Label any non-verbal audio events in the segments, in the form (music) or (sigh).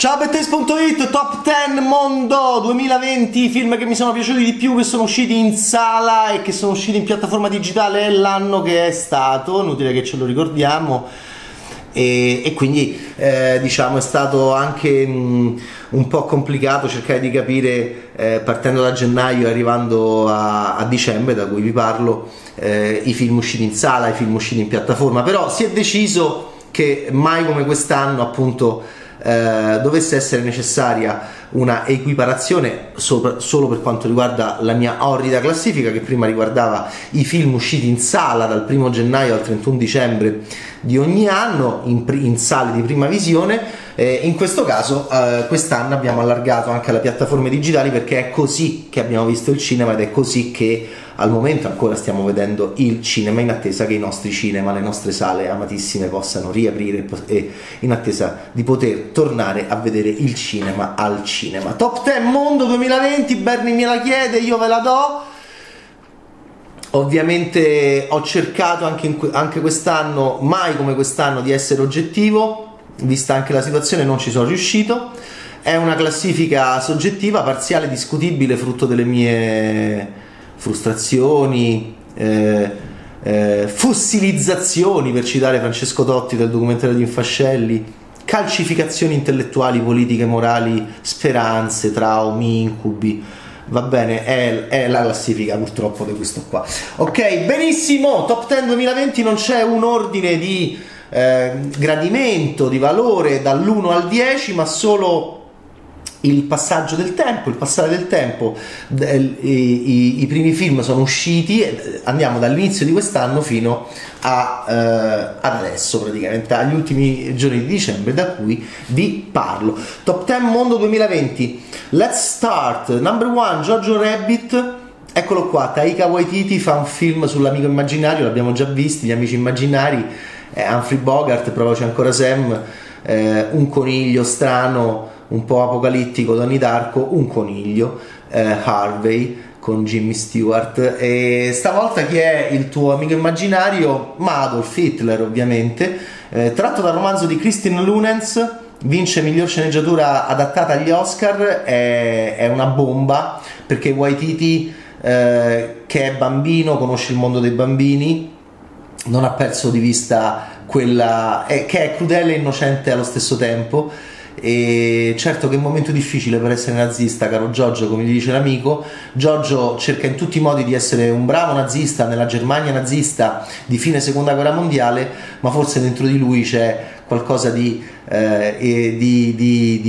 Ciao Bettes.it, top 10 mondo 2020, film che mi sono piaciuti di più, che sono usciti in sala e che sono usciti in piattaforma digitale l'anno che è stato, inutile che ce lo ricordiamo. E, e quindi eh, diciamo è stato anche mh, un po' complicato cercare di capire eh, partendo da gennaio e arrivando a, a, dicembre da cui vi parlo eh, i film usciti in sala, i film usciti in piattaforma però si è deciso che mai come quest'anno appunto eh, dovesse essere necessaria una equiparazione solo per quanto riguarda la mia orrida classifica che prima riguardava i film usciti in sala dal 1 gennaio al 31 dicembre di ogni anno in, in sale di prima visione eh, in questo caso eh, quest'anno abbiamo allargato anche alle piattaforme digitali perché è così che abbiamo visto il cinema ed è così che al momento ancora stiamo vedendo il cinema in attesa che i nostri cinema, le nostre sale amatissime possano riaprire e in attesa di poter tornare a vedere il cinema al cinema. Top 10 Mondo 2020, Bernie me la chiede, io ve la do. Ovviamente ho cercato anche, in, anche quest'anno, mai come quest'anno, di essere oggettivo, vista anche la situazione non ci sono riuscito. È una classifica soggettiva, parziale, discutibile, frutto delle mie frustrazioni, eh, eh, fossilizzazioni, per citare Francesco Totti del documentario di Infascelli, calcificazioni intellettuali, politiche, morali, speranze, traumi, incubi. Va bene, è, è, la classifica purtroppo di questo qua. Ok, benissimo, top 10 2020 non c'è un ordine di eh, gradimento, di valore dall'1 al 10, ma solo il passaggio del tempo, il passare del tempo, i, i, i, primi film sono usciti, andiamo dall'inizio di quest'anno fino a, eh, ad adesso, praticamente agli ultimi giorni di dicembre, da cui vi parlo. Top 10 Mondo 2020, let's start. Number 1, Giorgio Rabbit. Eccolo qua, Taika Waititi fa un film sull'amico immaginario, l'abbiamo già visto, gli amici immaginari, eh, Humphrey Bogart, provaci ancora Sam, eh, un coniglio strano un po' apocalittico Donnie Darko, un coniglio, eh, Harvey con Jimmy Stewart. E stavolta chi è il tuo amico immaginario? Ma Adolf Hitler ovviamente, eh, tratto dal romanzo di Christine Lunens vince miglior sceneggiatura adattata agli Oscar. È, è una bomba perché Waititi eh, che è bambino conosce il mondo dei bambini non ha perso di vista quella è, che è crudele e innocente allo stesso tempo e certo che è un momento difficile per essere nazista, caro Giorgio, come gli dice l'amico. Giorgio cerca in tutti i modi di essere un bravo nazista nella Germania nazista di fine seconda guerra mondiale, ma forse dentro di lui c'è qualcosa di, eh, di, di,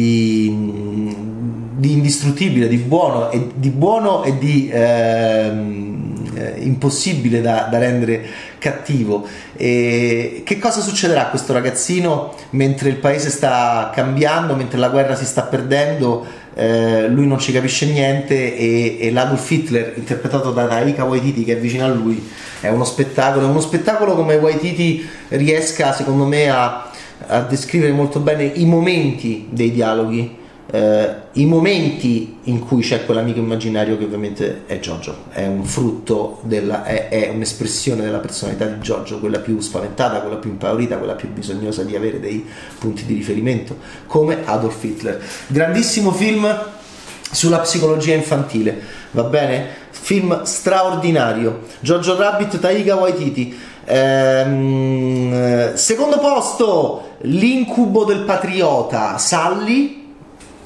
di indistruttibile, di buono e di, buono e di ehm, eh, impossibile da, da rendere cattivo. E che cosa succederà a questo ragazzino mentre il paese sta cambiando, mentre la guerra si sta perdendo? Eh, lui non ci capisce niente e, e l'Adolf Hitler interpretato da Taika Waititi che è vicino a lui è uno spettacolo, è uno spettacolo come Waititi riesca secondo me a, a descrivere molto bene i momenti dei dialoghi eh, i momenti in cui c'è quell'amico immaginario che ovviamente è Giorgio, è un frutto, della, è, è, un'espressione della personalità di Giorgio, quella più spaventata, quella più impaurita, quella più bisognosa di avere dei punti di riferimento, come Adolf Hitler. Grandissimo film sulla psicologia infantile, va bene? Film straordinario. Giorgio Rabbit, Taika Waititi. Ehm, secondo posto, L'incubo del patriota, Sally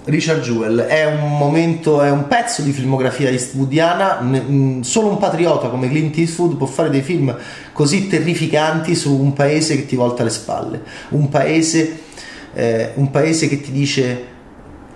Richard Jewell. È un momento, è un pezzo di filmografia eastwoodiana, mm, solo un patriota come Clint Eastwood può fare dei film così terrificanti su un paese che ti volta le spalle, un paese, eh, un paese che ti dice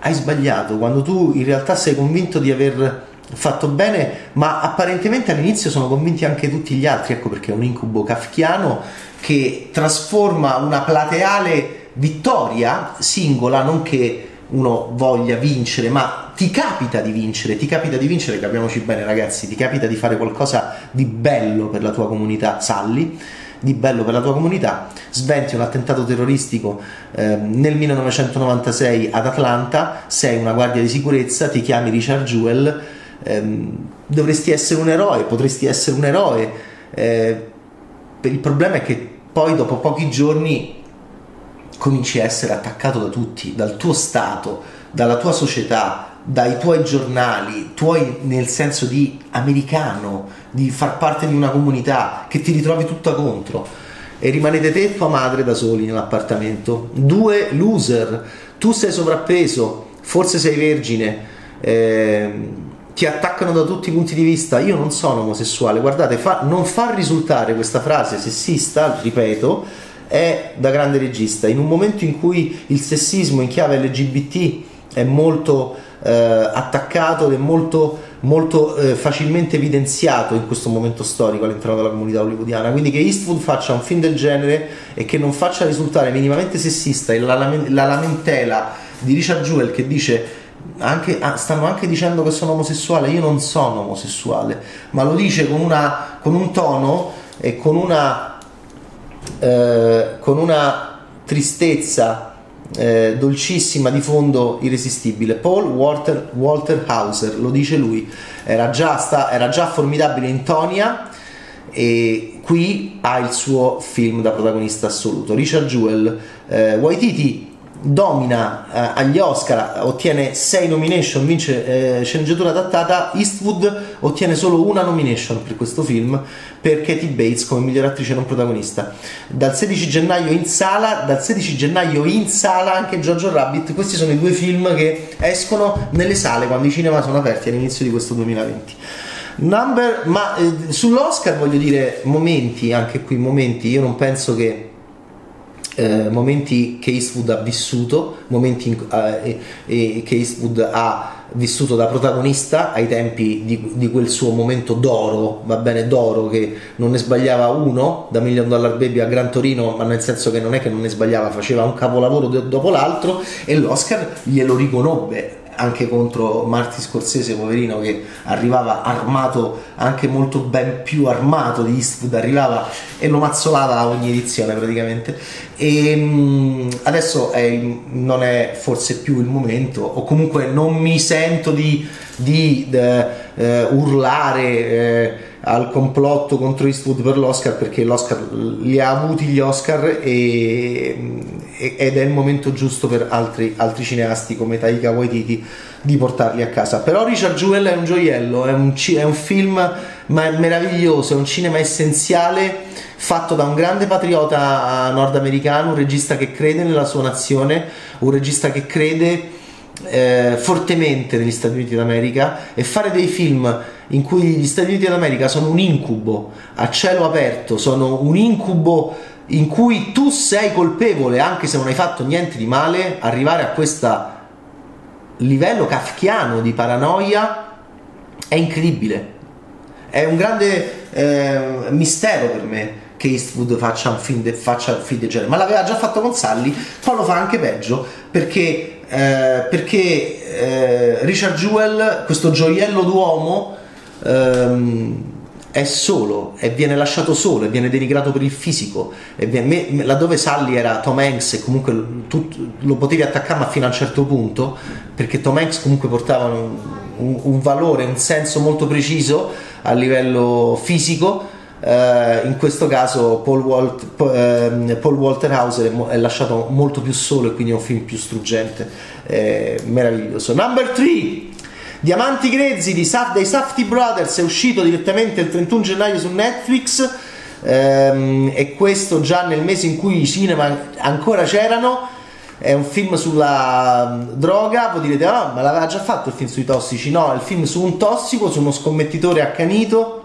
hai sbagliato, quando tu in realtà sei convinto di aver fatto bene, ma apparentemente all'inizio sono convinti anche tutti gli altri, ecco perché è un incubo kafkiano che trasforma una plateale vittoria singola, non che uno voglia vincere, ma ti capita di vincere, ti capita di vincere, capiamoci bene ragazzi, ti capita di fare qualcosa di bello per la tua comunità, salli, di bello per la tua comunità, sventi un attentato terroristico eh, nel 1996 ad Atlanta, sei una guardia di sicurezza, ti chiami Richard Jewell, ehm, dovresti essere un eroe, potresti essere un eroe, eh, il problema è che poi dopo pochi giorni cominci a essere attaccato da tutti, dal tuo Stato, dalla tua società, dai tuoi giornali, tuoi nel senso di americano, di far parte di una comunità che ti ritrovi tutta contro e rimanete te e tua madre da soli nell'appartamento. Due loser, tu sei sovrappeso, forse sei vergine, eh, ti attaccano da tutti i punti di vista. Io non sono omosessuale, guardate, fa, non far risultare questa frase sessista, ripeto, è da grande regista. In un momento in cui il sessismo in chiave LGBT è molto eh, attaccato ed è molto, molto eh, facilmente evidenziato in questo momento storico all'interno della comunità hollywoodiana. Quindi che Eastwood faccia un film del genere e che non faccia risultare minimamente sessista la, la lamentela di Richard Jewell che dice anche, ah, stanno anche dicendo che sono omosessuale, io non sono omosessuale, ma lo dice con, una, con un tono e con una, eh, con una tristezza eh, dolcissima di fondo irresistibile. Paul Walter, Walter Hauser, lo dice lui, era già, sta, era già formidabile in Tonia e qui ha il suo film da protagonista assoluto. Richard Jewell, eh, Waititi domina eh, agli Oscar, ottiene 6 nomination, vince eh, sceneggiatura adattata, Eastwood ottiene solo una nomination per questo film per Katie Bates come miglior attrice non protagonista. Dal 16 gennaio in sala, dal 16 gennaio in sala anche Giorgio Rabbit, questi sono i due film che escono nelle sale quando i cinema sono aperti all'inizio di questo 2020. Number, ma eh, sull'Oscar voglio dire momenti, anche qui momenti, io non penso che eh, momenti che Eastwood ha vissuto, momenti in, eh, che Eastwood ha vissuto da protagonista ai tempi di, di, quel suo momento d'oro, va bene, d'oro che non ne sbagliava uno da Million Dollar Baby a Gran Torino, ma nel senso che non è che non ne sbagliava, faceva un capolavoro dopo l'altro e l'Oscar glielo riconobbe anche contro Marty Scorsese, poverino, che arrivava armato, anche molto ben più armato di Eastwood, arrivava e lo mazzolava a ogni edizione praticamente. E mm, adesso è, non è forse più il momento, o comunque non mi sento di, di eh, eh, urlare. Eh, al complotto contro Eastwood per l'Oscar perché l'Oscar li ha avuti gli Oscar e, ed è il momento giusto per altri, altri cineasti come Taika Waititi di portarli a casa. Però Richard Jewell è un gioiello è un, è un film meraviglioso è un cinema essenziale fatto da un grande patriota nordamericano un regista che crede nella sua nazione un regista che crede eh, fortemente negli Stati Uniti d'America e fare dei film in cui gli Stati Uniti d'America sono un incubo a cielo aperto, sono un incubo in cui tu sei colpevole anche se non hai fatto niente di male, arrivare a questo livello kafkiano di paranoia è incredibile. È un grande eh, mistero per me che Eastwood faccia un film, de, faccia un film del genere, ma l'aveva già fatto con Sally, poi lo fa anche peggio perché, eh, perché eh, Richard Jewell, questo gioiello d'uomo, ehm, è solo e viene lasciato solo e viene denigrato per il fisico. Viene, me, laddove Sally era Tom Hanks e comunque tu, lo potevi attaccare ma fino a un certo punto perché Tom Hanks comunque portava un, un, un valore, un senso molto preciso a livello fisico Uh, in questo caso Paul, Walt, uh, Paul Walter Hauser è, lasciato molto più solo e quindi è un film più struggente, eh, meraviglioso. Number 3 Diamanti grezzi Saf- dei Safety Brothers è uscito direttamente il 31 gennaio su Netflix ehm, e questo già nel mese in cui i cinema ancora c'erano è un film sulla droga, voi direte ah ma l'aveva già fatto il film sui tossici no, è il film su un tossico, su uno scommettitore accanito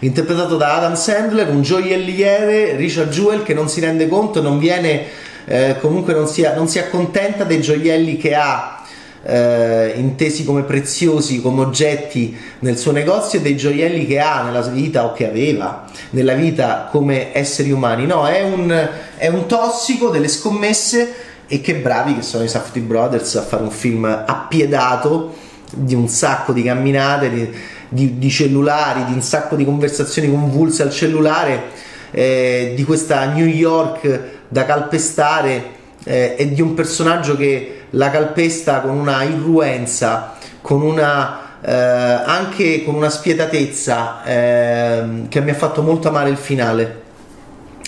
interpretato da Adam Sandler, un gioielliere, Richard Jewell che non si rende conto, non viene eh, comunque non si, non si accontenta dei gioielli che ha eh, intesi come preziosi, come oggetti nel suo negozio e dei gioielli che ha nella vita o che aveva nella vita come esseri umani. No, è un, è un tossico delle scommesse e che bravi che sono i Safety Brothers a fare un film appiedato di un sacco di camminate, di, di, di cellulari, di un sacco di conversazioni convulse al cellulare, eh, di questa New York da calpestare eh, e di un personaggio che la calpesta con una irruenza, con una eh, anche con una spietatezza eh, che mi ha fatto molto amare il finale.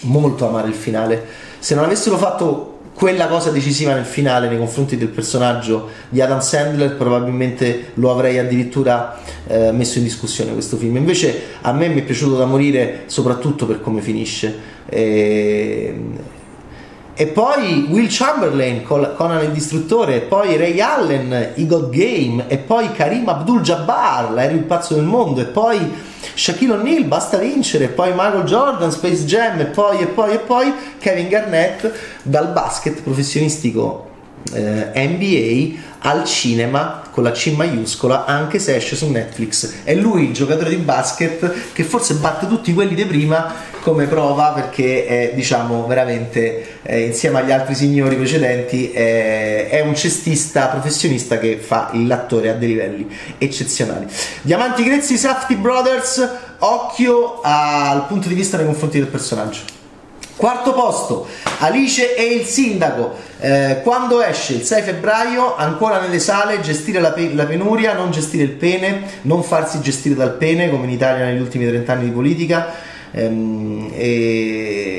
molto amare il finale. Se non avessero fatto quella cosa decisiva nel finale nei confronti del personaggio di Adam Sandler probabilmente lo avrei addirittura eh, messo in discussione questo film. Invece a me mi è piaciuto da morire soprattutto per come finisce. E, e poi Will Chamberlain Conan il distruttore e poi Ray Allen I God Game e poi Karim Abdul Jabbar l'aereo il pazzo del mondo e poi Shaquille O'Neal basta vincere, poi Michael Jordan, Space Jam e poi e poi e poi Kevin Garnett dal basket professionistico eh, NBA al cinema con la C maiuscola anche se esce su Netflix. È lui il giocatore di basket che forse batte tutti quelli di prima come prova perché è diciamo veramente eh, insieme agli altri signori precedenti è, è, un cestista professionista che fa l'attore a dei livelli eccezionali. Diamanti Grezzi Safety Brothers occhio al punto di vista nei confronti del personaggio. Quarto posto, Alice e il sindaco. Eh, quando esce il 6 febbraio, ancora nelle sale, gestire la, pe- la, penuria, non gestire il pene, non farsi gestire dal pene come in Italia negli ultimi 30 anni di politica ehm, e,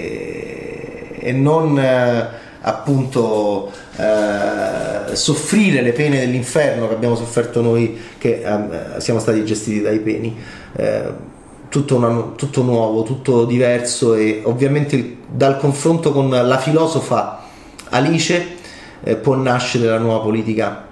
e, non eh, appunto eh, soffrire le pene dell'inferno che abbiamo sofferto noi che eh, siamo stati gestiti dai peni. Eh, tutto, una, tutto, nuovo, tutto diverso e ovviamente dal confronto con la filosofa Alice eh, può nascere la nuova politica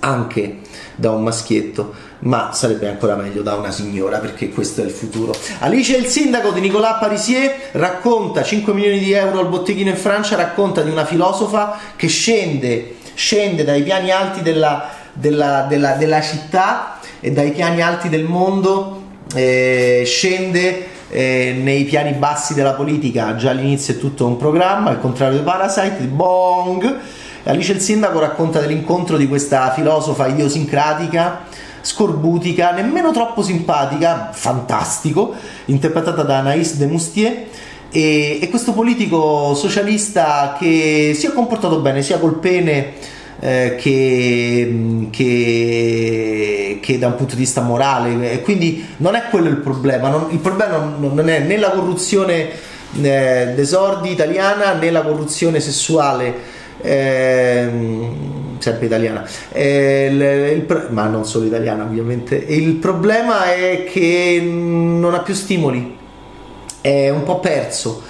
anche da un maschietto, ma sarebbe ancora meglio da una signora perché questo è il futuro. Alice il sindaco di Nicolas Parisier racconta 5 milioni di euro al botteghino in Francia, racconta di una filosofa che scende, scende dai piani alti della, della, della, della città e dai piani alti del mondo eh, scende eh, nei piani bassi della politica, già all'inizio è tutto un programma, al contrario di Parasite, di Bong. Alice il Sindaco racconta dell'incontro di questa filosofa idiosincratica, scorbutica, nemmeno troppo simpatica, fantastico, interpretata da Anaïs de Moustier. E, e questo politico socialista che si è comportato bene sia col pene eh, che, che, che, da un punto di vista morale e quindi non è quello il problema non, il problema non, è né la corruzione eh, desordi italiana né la corruzione sessuale eh, sempre italiana. Eh, il, il, ma non solo italiana ovviamente. Il problema è che non ha più stimoli. È un po' perso.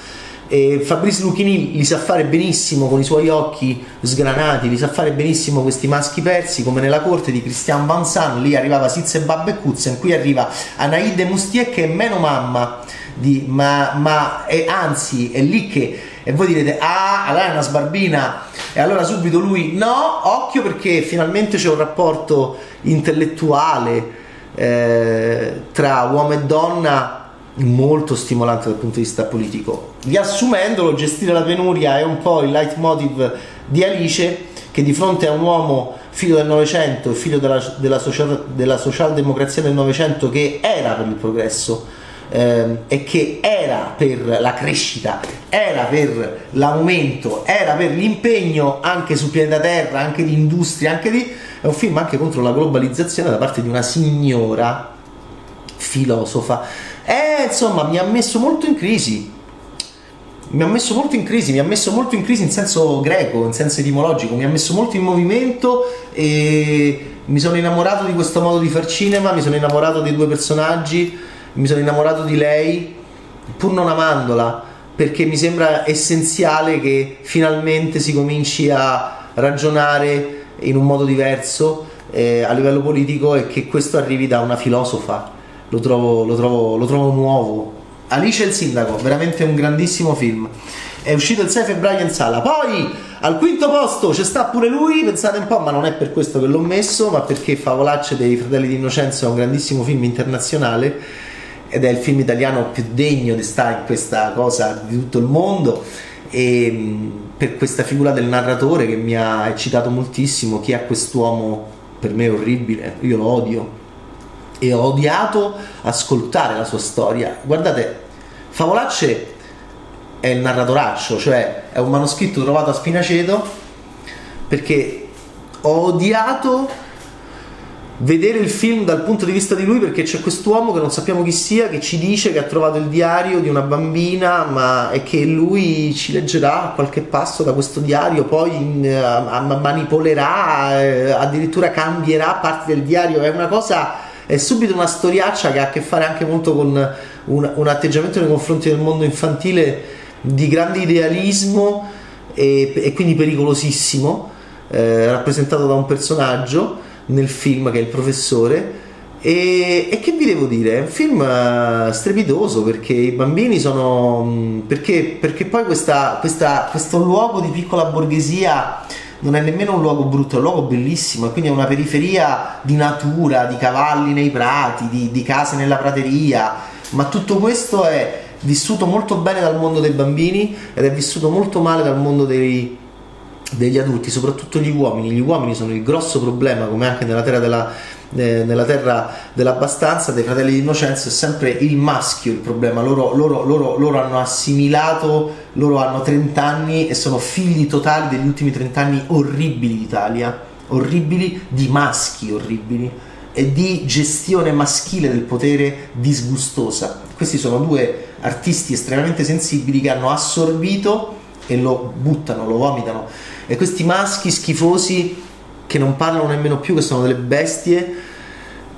E Fabrice Lucchini li sa fare benissimo con i suoi occhi sgranati, li sa fare benissimo questi maschi persi, come nella corte di Christian Vanzano, lì arrivava Sizze Babbe Kutzen, qui arriva Anaide Mustier che è meno mamma, di, ma, ma è, anzi è lì che e voi direte ah allora è una sbarbina e allora subito lui no occhio perché finalmente c'è un rapporto intellettuale eh, tra uomo e donna molto stimolante dal punto di vista politico. Riassumendolo, gestire la penuria è un po' il leitmotiv di Alice che di fronte a un uomo figlio del Novecento figlio della, della, social, della socialdemocrazia del Novecento che era per il progresso ehm, e che era per la crescita, era per l'aumento, era per l'impegno anche sul pianeta Terra, anche di industria, anche di... è un film anche contro la globalizzazione da parte di una signora filosofa. Eh, insomma, mi ha messo molto in crisi. Mi ha messo molto in crisi, mi ha messo molto in crisi in senso greco, in senso etimologico, mi ha messo molto in movimento e mi sono innamorato di questo modo di far cinema, mi sono innamorato dei due personaggi, mi sono innamorato di lei, pur non amandola, perché mi sembra essenziale che finalmente si cominci a ragionare in un modo diverso eh, a livello politico e che questo arrivi da una filosofa lo trovo, lo trovo, lo trovo nuovo. Alice il sindaco, veramente un grandissimo film. È uscito il 6 febbraio in sala. Poi al quinto posto c'è sta pure lui, pensate un po', ma non è per questo che l'ho messo, ma perché Favolacce dei Fratelli di Innocenzo è un grandissimo film internazionale ed è il film italiano più degno di stare in questa cosa di tutto il mondo e per questa figura del narratore che mi ha eccitato moltissimo, chi è quest'uomo per me orribile, io lo odio, e ho odiato ascoltare la sua storia. Guardate, Favolacce è il narratoraccio, cioè è un manoscritto trovato a Spinaceto perché ho odiato vedere il film dal punto di vista di lui perché c'è quest'uomo che non sappiamo chi sia che ci dice che ha trovato il diario di una bambina ma e che lui ci leggerà qualche passo da questo diario poi in, uh, manipolerà eh, addirittura cambierà parti del diario. È una cosa è subito una storiaccia che ha a che fare anche molto con un, un atteggiamento nei confronti del mondo infantile di grande idealismo e, e quindi pericolosissimo eh, rappresentato da un personaggio nel film che è il professore e, e, che vi devo dire? È un film uh, strepitoso perché i bambini sono. Mm, perché, perché poi questa, questa, questo luogo di piccola borghesia non è nemmeno un luogo brutto, è un luogo bellissimo, quindi è una periferia di natura, di cavalli nei prati, di, di case nella prateria, ma tutto questo è vissuto molto bene dal mondo dei bambini ed è vissuto molto male dal mondo dei, degli adulti, soprattutto gli uomini. Gli uomini sono il grosso problema, come anche nella terra, della, eh, nella terra dell'abbastanza dei fratelli di Innocenzo, è sempre il maschio il problema. Loro, loro, loro, loro, hanno assimilato, loro hanno 30 anni e sono figli totali degli ultimi 30 anni orribili d'Italia, orribili di maschi orribili e di gestione maschile del potere disgustosa. Questi sono due artisti estremamente sensibili che hanno assorbito e lo buttano, lo vomitano e questi maschi schifosi che non parlano nemmeno più, che sono delle bestie,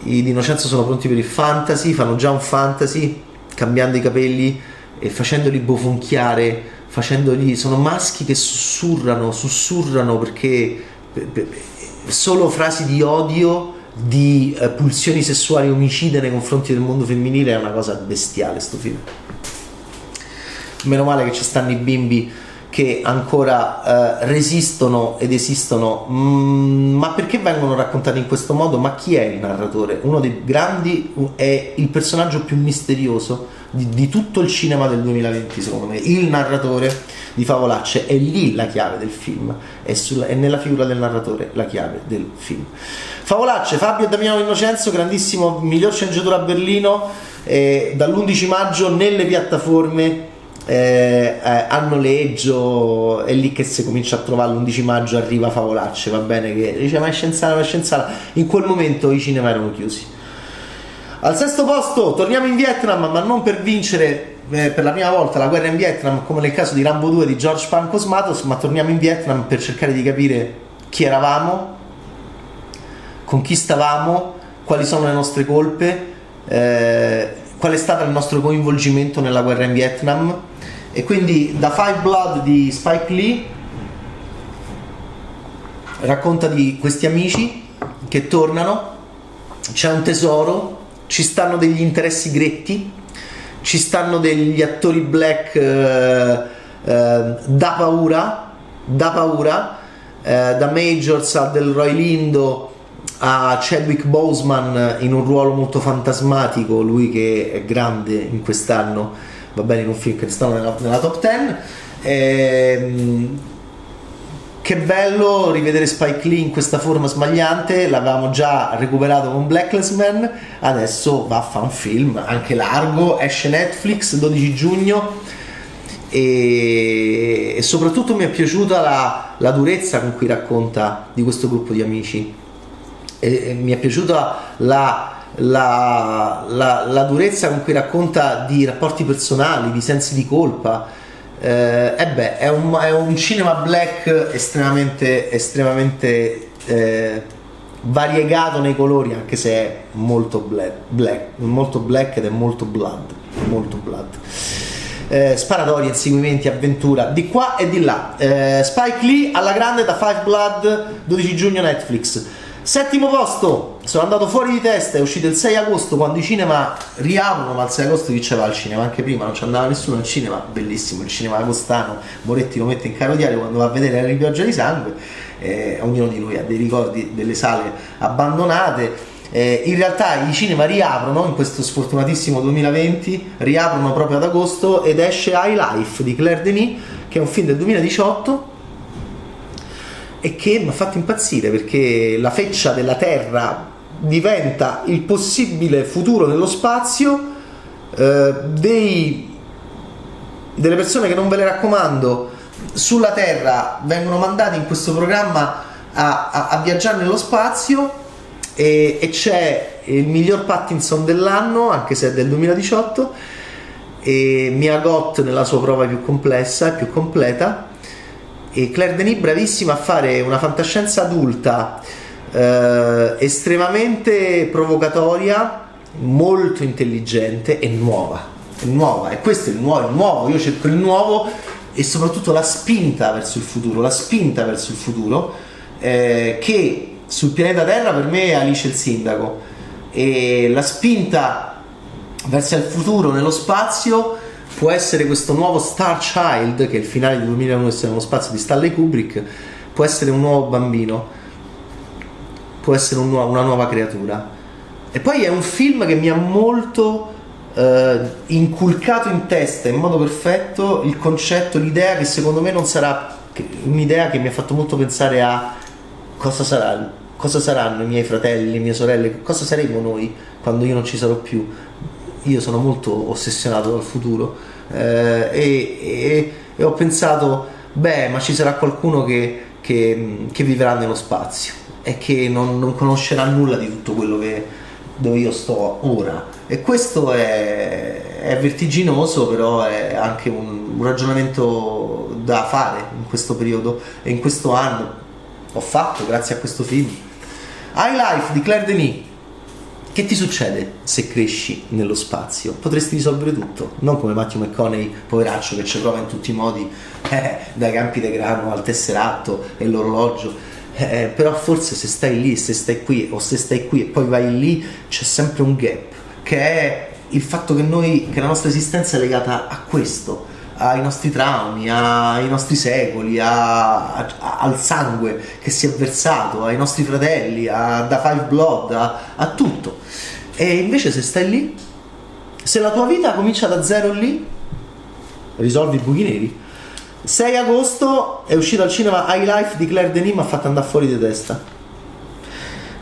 i di Innocenzo sono pronti per il fantasy, fanno già un fantasy, cambiando i capelli e facendoli bofonchiare, facendoli... sono maschi che sussurrano, sussurrano perché solo frasi di odio, di uh, pulsioni sessuali omicide nei confronti del mondo femminile è una cosa bestiale sto film. Meno male che ci stanno i bimbi che ancora eh, resistono ed esistono, mm, ma perché vengono raccontati in questo modo? Ma chi è il narratore? Uno dei grandi, è il personaggio più misterioso di, di tutto il cinema del 2020, secondo me. Il narratore di Favolacce è lì la chiave del film, è, sulla, è nella figura del narratore la chiave del film. Favolacce, Fabio e Damiano Innocenzo, grandissimo miglior sceneggiatore a Berlino, eh, dall'11 maggio nelle piattaforme eh, eh, a noleggio è lì che si comincia a trovare l'11 maggio arriva Favolacce va bene che dice ma è scienziata ma è scienziata in quel momento i cinema erano chiusi. Al sesto posto torniamo in Vietnam ma non per vincere eh, per la prima volta la guerra in Vietnam come nel caso di Rambo 2 di George Pancos Matos ma torniamo in Vietnam per cercare di capire chi eravamo con chi stavamo quali sono le nostre colpe eh, qual è stato il nostro coinvolgimento nella guerra in Vietnam. E quindi da Five Blood di Spike Lee racconta di questi amici che tornano, c'è un tesoro, ci stanno degli interessi gretti, ci stanno degli attori black eh, eh, da paura, da paura, eh, da Majors a Del Roy Lindo a Chadwick Boseman in un ruolo molto fantasmatico, lui che è grande in quest'anno va bene in un film che stanno nella, nella top 10 ehm, che bello rivedere Spike Lee in questa forma sbagliante l'avevamo già recuperato con Blacklist Man adesso va a fare un film anche largo esce Netflix 12 giugno e soprattutto mi è piaciuta la, la, durezza con cui racconta di questo gruppo di amici e, e mi è piaciuta la la, la, la, durezza con cui racconta di rapporti personali, di sensi di colpa. Eh, e beh, è un, è un, cinema black estremamente, estremamente eh, variegato nei colori, anche se è molto black, black, molto black ed è molto blood. Molto blood. Eh, sparatorie, inseguimenti, avventura di qua e di là. Eh, Spike Lee alla grande da Five Blood, 12 giugno Netflix. Settimo posto, sono andato fuori di testa, è uscito il 6 agosto quando i cinema riaprono, ma il 6 agosto chi c'era al cinema? Anche prima non ci andava nessuno al cinema, bellissimo il cinema agostano, Moretti lo mette in caro diario quando va a vedere la ripioggia di sangue, eh, ognuno di noi ha dei ricordi delle sale abbandonate. Eh, in realtà i cinema riaprono in questo sfortunatissimo 2020, riaprono proprio ad agosto ed esce High Life di Claire Denis, che è un film del 2018 e che mi ha fatto impazzire perché la feccia della Terra diventa il possibile futuro nello spazio eh, dei, delle persone che non ve le raccomando sulla Terra vengono mandate in questo programma a, a, a viaggiare nello spazio e, e c'è il miglior Pattinson dell'anno, anche se è del 2018, e Mia Gott nella sua prova più complessa e più completa, e Claire Denis bravissima a fare una fantascienza adulta eh, estremamente provocatoria, molto intelligente e nuova. È nuova, e questo è il nuovo, il nuovo, io cerco il nuovo e soprattutto la spinta verso il futuro, la spinta verso il futuro eh, che sul pianeta Terra per me è Alice il sindaco e la spinta verso il futuro nello spazio può essere questo nuovo Star Child che è il finale di 2001 essere nello spazio di Stanley Kubrick può essere un nuovo bambino può essere un nu- una nuova creatura e poi è un film che mi ha molto eh, inculcato in testa in modo perfetto il concetto, l'idea che secondo me non sarà un'idea che mi ha fatto molto pensare a cosa, sarà, cosa saranno i miei fratelli, le mie sorelle, cosa saremo noi quando io non ci sarò più. Io sono molto ossessionato dal futuro eh, e, e, e, ho pensato, beh, ma ci sarà qualcuno che, che, che vivrà nello spazio e che non, non, conoscerà nulla di tutto quello che, dove io sto ora. E questo è, è vertiginoso, però è anche un, un ragionamento da fare in questo periodo e in questo anno ho fatto grazie a questo film. High Life di Claire Denis. Che ti succede se cresci nello spazio? Potresti risolvere tutto, non come Matthew McConaughey, poveraccio, che ci prova in tutti i modi, (laughs) eh, dai campi di grano al tesseratto e l'orologio. Eh, però forse se stai lì, se stai qui o se stai qui e poi vai lì, c'è sempre un gap, che è il fatto che noi, che la nostra esistenza è legata a questo ai nostri traumi, ai nostri secoli, a, a, al sangue che si è versato, ai nostri fratelli, a, da Five Blood, a tutto. E invece se stai lì, se la tua vita comincia da zero lì, risolvi i buchi neri. 6 agosto è uscito al cinema High Life di Claire Denis, mi ha fatto andare fuori di testa.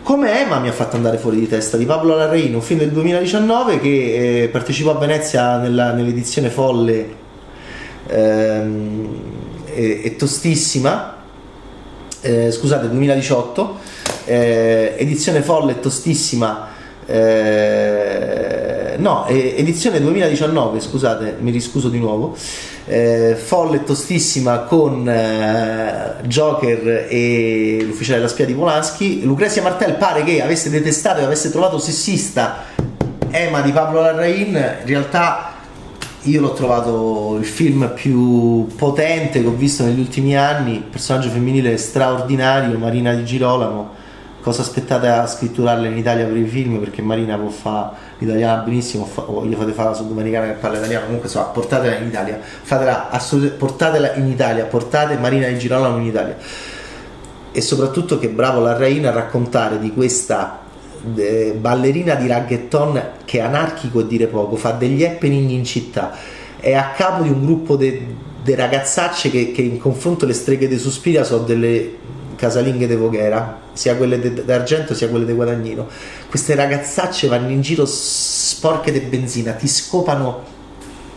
Come Emma mi ha fatto andare fuori di testa di Pablo Larrain, un film del 2019 che eh, partecipò a Venezia nella, nell'edizione folle ehm, è, è, tostissima, eh, scusate 2018, eh, edizione folle e tostissima, eh, no, edizione 2019, scusate, mi riscuso di nuovo. Eh, folle tostissima con eh, Joker e l'ufficiale della spia di Polanski. Lucrezia Martel pare che avesse detestato e avesse trovato sessista Emma di Pablo Larrain. In realtà io l'ho trovato il film più potente che ho visto negli ultimi anni, personaggio femminile straordinario, Marina di Girolamo. Cosa aspettate a scritturarla in Italia per i film? Perché Marina può fare l'italiana benissimo, o gli fate fare la suddomenicana che parla italiano, comunque insomma, portatela in Italia, fatela portatela in Italia, portate Marina di Girolamo in Italia. E soprattutto che bravo la Reina a raccontare di questa eh, ballerina di raghetton che è anarchico e dire poco, fa degli happening in città, è a capo di un gruppo di ragazzacce che, che, in confronto alle streghe di Suspiria sono delle casalinghe di Voghera, sia quelle d'argento sia quelle di Guadagnino. Queste ragazzacce vanno in giro sporche di benzina, ti scopano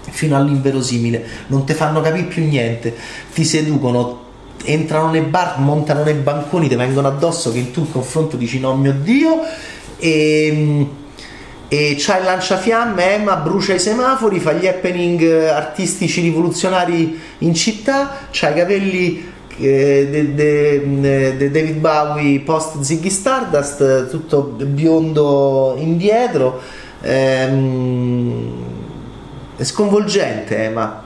fino all'inverosimile, non ti fanno capire più niente, ti seducono, entrano nei bar, montano nei banconi, ti vengono addosso che tu in confronto dici no mio Dio e, e c'ha il lanciafiamme, Emma brucia i semafori, fa gli happening artistici rivoluzionari in città, c'ha i capelli eh, di David Bowie post Ziggy Stardust, tutto biondo indietro. Ehm, è sconvolgente, Emma,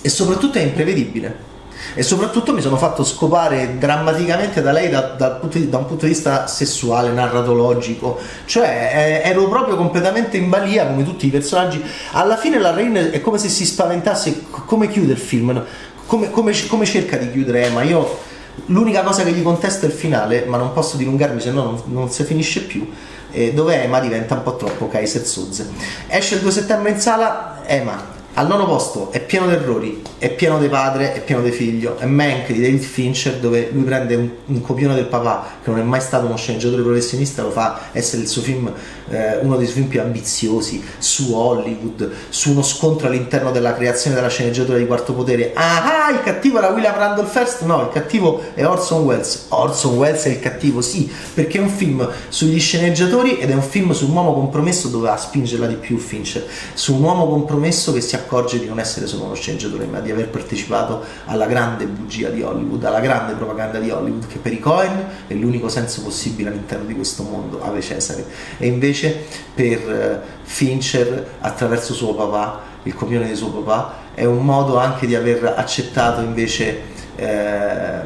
e soprattutto è imprevedibile e soprattutto mi sono fatto scopare drammaticamente da lei da, da, da un punto di vista sessuale, narratologico, cioè eh, ero proprio completamente in balia come tutti i personaggi. Alla fine la Rain è come se si spaventasse, come chiude il film, come, come, come cerca di chiudere Emma. Io l'unica cosa che gli contesto è il finale, ma non posso dilungarmi se no non, non si finisce più. Eh, dove Emma diventa un po' troppo Kaiser Suz. Esce il 2 settembre in sala, Emma Al nono posto è pieno di errori, è pieno di padre, è pieno di figlio, è Mank di David Fincher dove lui prende un, un, copione del papà che non è mai stato uno sceneggiatore professionista, lo fa essere il suo film, eh, uno dei suoi film più ambiziosi su Hollywood, su uno scontro all'interno della creazione della sceneggiatura di Quarto Potere. Ah, ah il cattivo era William Randolph Hearst? No, il cattivo è Orson Welles. Orson Welles è il cattivo, sì, perché è un film sugli sceneggiatori ed è un film su un uomo compromesso dove a spingerla di più Fincher, su un uomo compromesso che si accorge accorge di non essere solo uno sceneggiatore, ma di aver partecipato alla grande bugia di Hollywood, alla grande propaganda di Hollywood, che per i Cohen è l'unico senso possibile all'interno di questo mondo, Ave Cesare. E invece per eh, Fincher, attraverso suo papà, il copione di suo papà, è un modo anche di aver accettato invece eh,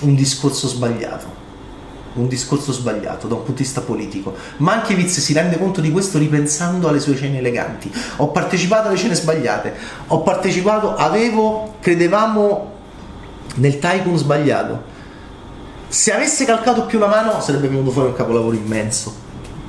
un discorso sbagliato un discorso sbagliato da un punto di vista politico. Mankiewicz si rende conto di questo ripensando alle sue cene eleganti. Ho partecipato alle cene sbagliate, ho partecipato, avevo, credevamo nel tycoon sbagliato. Se avesse calcato più la mano sarebbe venuto fuori un capolavoro immenso,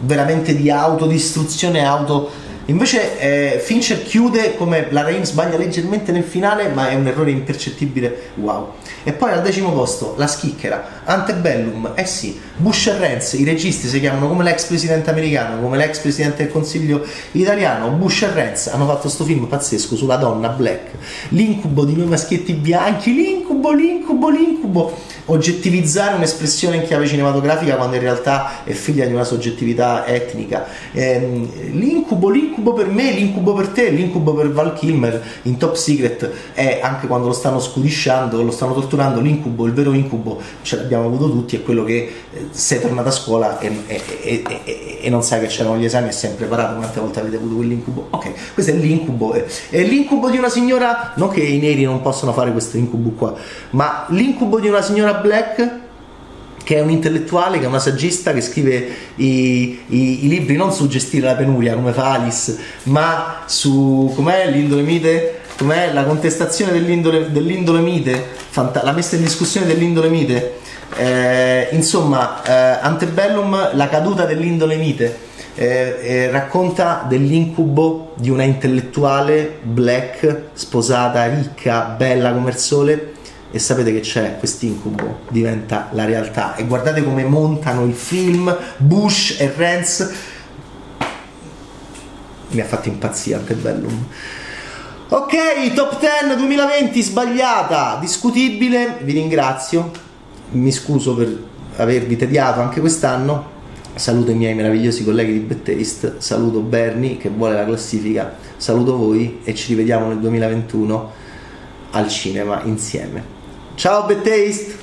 veramente di autodistruzione, auto... Invece eh, Fincher chiude come la Rain sbaglia leggermente nel finale, ma è un errore impercettibile. Wow. E poi al decimo posto la schicchera, Antebellum, eh sì, Bush e Renz, i registi si chiamano come l'ex presidente americano, come l'ex presidente del consiglio italiano, Bush e Renz hanno fatto questo film pazzesco sulla donna black, l'incubo di noi maschietti bianchi, l'incubo, l'incubo, l'incubo, oggettivizzare un'espressione in chiave cinematografica quando in realtà è figlia di una soggettività etnica, ehm, l'incubo, l'incubo per me, l'incubo per te, l'incubo per Val Kilmer in Top Secret è anche quando lo stanno scudisciando, lo stanno torturando, l'incubo, il vero incubo ce l'abbiamo avuto tutti, è quello che eh, sei tornato a scuola e, e, e, e, non sai che c'erano gli esami e sei impreparato, quante volte avete avuto quell'incubo? Ok, questo è l'incubo, è l'incubo di una signora, non che i neri non possono fare questo incubo qua, ma l'incubo di una signora black che è un intellettuale, che è una saggista che scrive i, i, i, libri non su gestire la penuria come fa Alice, ma su com'è l'indole mite, com'è la contestazione dell'indole, dell'indole mite, fanta- la messa in discussione dell'indole mite. Eh, insomma, eh, Antebellum, la caduta dell'indole mite. Eh, eh, racconta dell'incubo di una intellettuale black, sposata, ricca, bella come il sole, e sapete che c'è quest'incubo? Diventa la realtà. E guardate come montano il film Bush e Renz. Mi ha fatto impazzire Antebellum ok top 10 2020 sbagliata. Discutibile. Vi ringrazio. Mi scuso per avervi tediato anche quest'anno. Saluto i miei meravigliosi colleghi di Bettaste saluto Bernie che vuole la classifica. Saluto voi e ci rivediamo nel 2021 al cinema insieme Ciao Bad Taste!